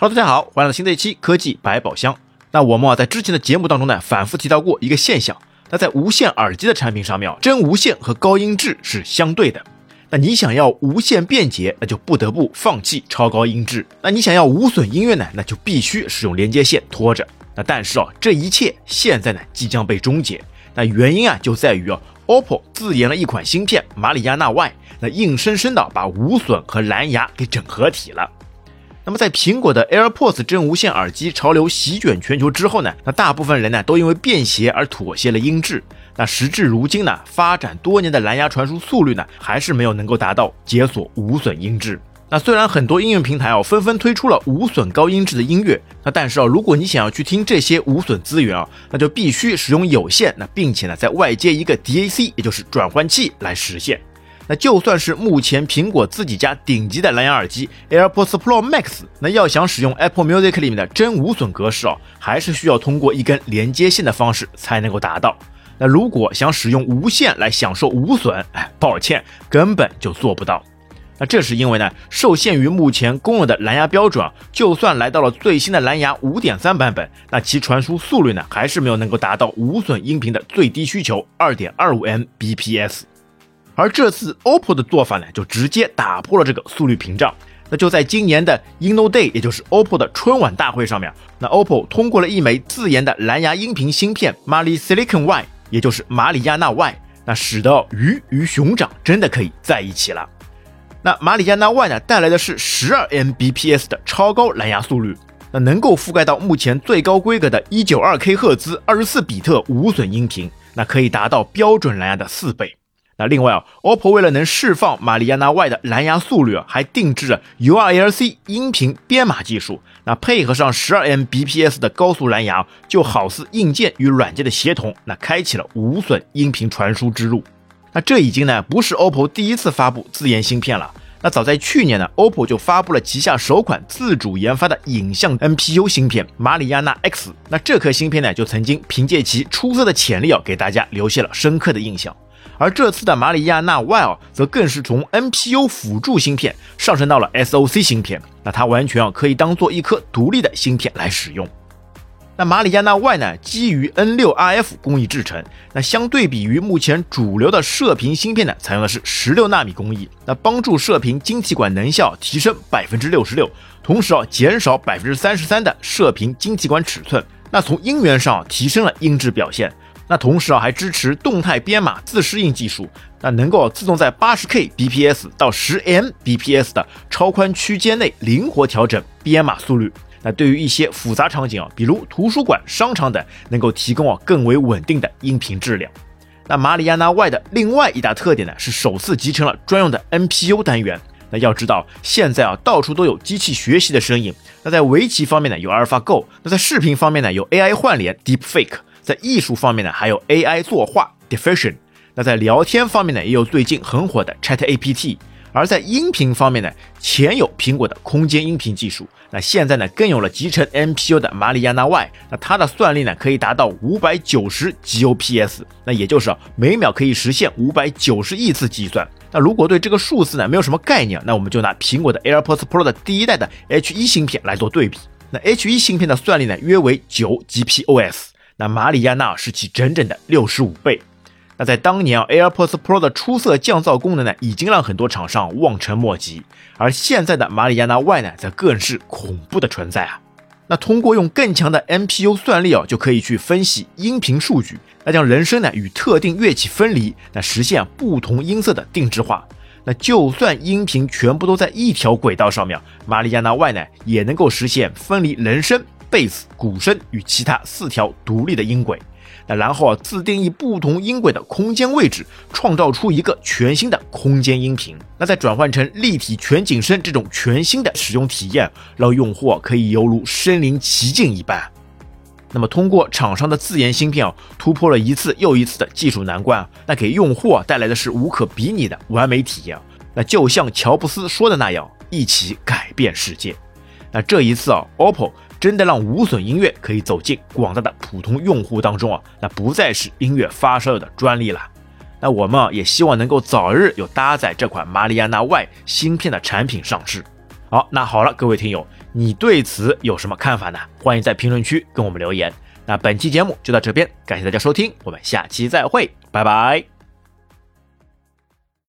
Hello，大家好，欢迎来到新的一期科技百宝箱。那我们啊，在之前的节目当中呢，反复提到过一个现象。那在无线耳机的产品上面啊，真无线和高音质是相对的。那你想要无线便捷，那就不得不放弃超高音质。那你想要无损音乐呢，那就必须使用连接线拖着。那但是啊，这一切现在呢，即将被终结。那原因啊，就在于啊，OPPO 自研了一款芯片马里亚纳 Y，那硬生生的把无损和蓝牙给整合体了。那么在苹果的 AirPods 真无线耳机潮流席卷全球之后呢，那大部分人呢都因为便携而妥协了音质。那时至如今呢，发展多年的蓝牙传输速率呢，还是没有能够达到解锁无损音质。那虽然很多应用平台哦纷纷推出了无损高音质的音乐，那但是啊，如果你想要去听这些无损资源啊，那就必须使用有线，那并且呢，在外接一个 DAC，也就是转换器来实现。那就算是目前苹果自己家顶级的蓝牙耳机 AirPods Pro Max，那要想使用 Apple Music 里面的真无损格式哦，还是需要通过一根连接线的方式才能够达到。那如果想使用无线来享受无损，哎，抱歉，根本就做不到。那这是因为呢，受限于目前公有的蓝牙标准，就算来到了最新的蓝牙五点三版本，那其传输速率呢，还是没有能够达到无损音频的最低需求二点二五 Mbps。而这次 OPPO 的做法呢，就直接打破了这个速率屏障。那就在今年的 Inno Day，也就是 OPPO 的春晚大会上面，那 OPPO 通过了一枚自研的蓝牙音频芯片 Mali Silicon Y，也就是马里亚纳 Y，那使得鱼与熊掌真的可以在一起了。那马里亚纳 Y 呢，带来的是十二 Mbps 的超高蓝牙速率，那能够覆盖到目前最高规格的 192K 赫兹二十四比特无损音频，那可以达到标准蓝牙的四倍。那另外啊，OPPO 为了能释放马里亚纳外的蓝牙速率啊，还定制了 URLC 音频编码技术。那配合上 12Mbps 的高速蓝牙，就好似硬件与软件的协同，那开启了无损音频传输之路。那这已经呢不是 OPPO 第一次发布自研芯片了。那早在去年呢，OPPO 就发布了旗下首款自主研发的影像 NPU 芯片马里亚纳 X。那这颗芯片呢，就曾经凭借其出色的潜力啊，给大家留下了深刻的印象。而这次的马里亚纳 Y 则更是从 NPU 辅助芯片上升到了 SOC 芯片，那它完全啊可以当做一颗独立的芯片来使用。那马里亚纳 Y 呢，基于 N6RF 工艺制成，那相对比于目前主流的射频芯片呢，采用的是十六纳米工艺，那帮助射频晶体管能效提升百分之六十六，同时啊减少百分之三十三的射频晶体管尺寸，那从音源上提升了音质表现。那同时啊，还支持动态编码自适应技术，那能够自动在八十 Kbps 到十 Mbps 的超宽区间内灵活调整编码速率。那对于一些复杂场景啊，比如图书馆、商场等，能够提供啊更为稳定的音频质量。那马里亚纳 Y 的另外一大特点呢，是首次集成了专用的 NPU 单元。那要知道，现在啊到处都有机器学习的身影。那在围棋方面呢，有 AlphaGo；那在视频方面呢，有 AI 换脸 Deepfake。在艺术方面呢，还有 AI 作画 Diffusion；那在聊天方面呢，也有最近很火的 ChatAPT；而在音频方面呢，前有苹果的空间音频技术，那现在呢，更有了集成 NPU 的马里亚纳 Y，那它的算力呢，可以达到五百九十 GOPS，那也就是每秒可以实现五百九十亿次计算。那如果对这个数字呢没有什么概念，那我们就拿苹果的 AirPods Pro 的第一代的 H1 芯片来做对比。那 H1 芯片的算力呢，约为九 GPOS。那马里亚纳是其整整的六十五倍。那在当年啊，AirPods Pro 的出色降噪功能呢，已经让很多厂商望尘莫及。而现在的马里亚纳 Y 呢，则更是恐怖的存在啊。那通过用更强的 NPU 算力啊，就可以去分析音频数据，那将人声呢与特定乐器分离，那实现不同音色的定制化。那就算音频全部都在一条轨道上面，马里亚纳 Y 呢，也能够实现分离人声。贝斯、鼓声与其他四条独立的音轨，那然后啊自定义不同音轨的空间位置，创造出一个全新的空间音频。那再转换成立体全景声这种全新的使用体验，让用户可以犹如身临其境一般。那么通过厂商的自研芯片啊，突破了一次又一次的技术难关，那给用户啊带来的是无可比拟的完美体验。那就像乔布斯说的那样，一起改变世界。那这一次啊，OPPO。真的让无损音乐可以走进广大的普通用户当中啊，那不再是音乐发烧友的专利了。那我们啊也希望能够早日有搭载这款马里亚纳 Y 芯片的产品上市。好，那好了，各位听友，你对此有什么看法呢？欢迎在评论区跟我们留言。那本期节目就到这边，感谢大家收听，我们下期再会，拜拜。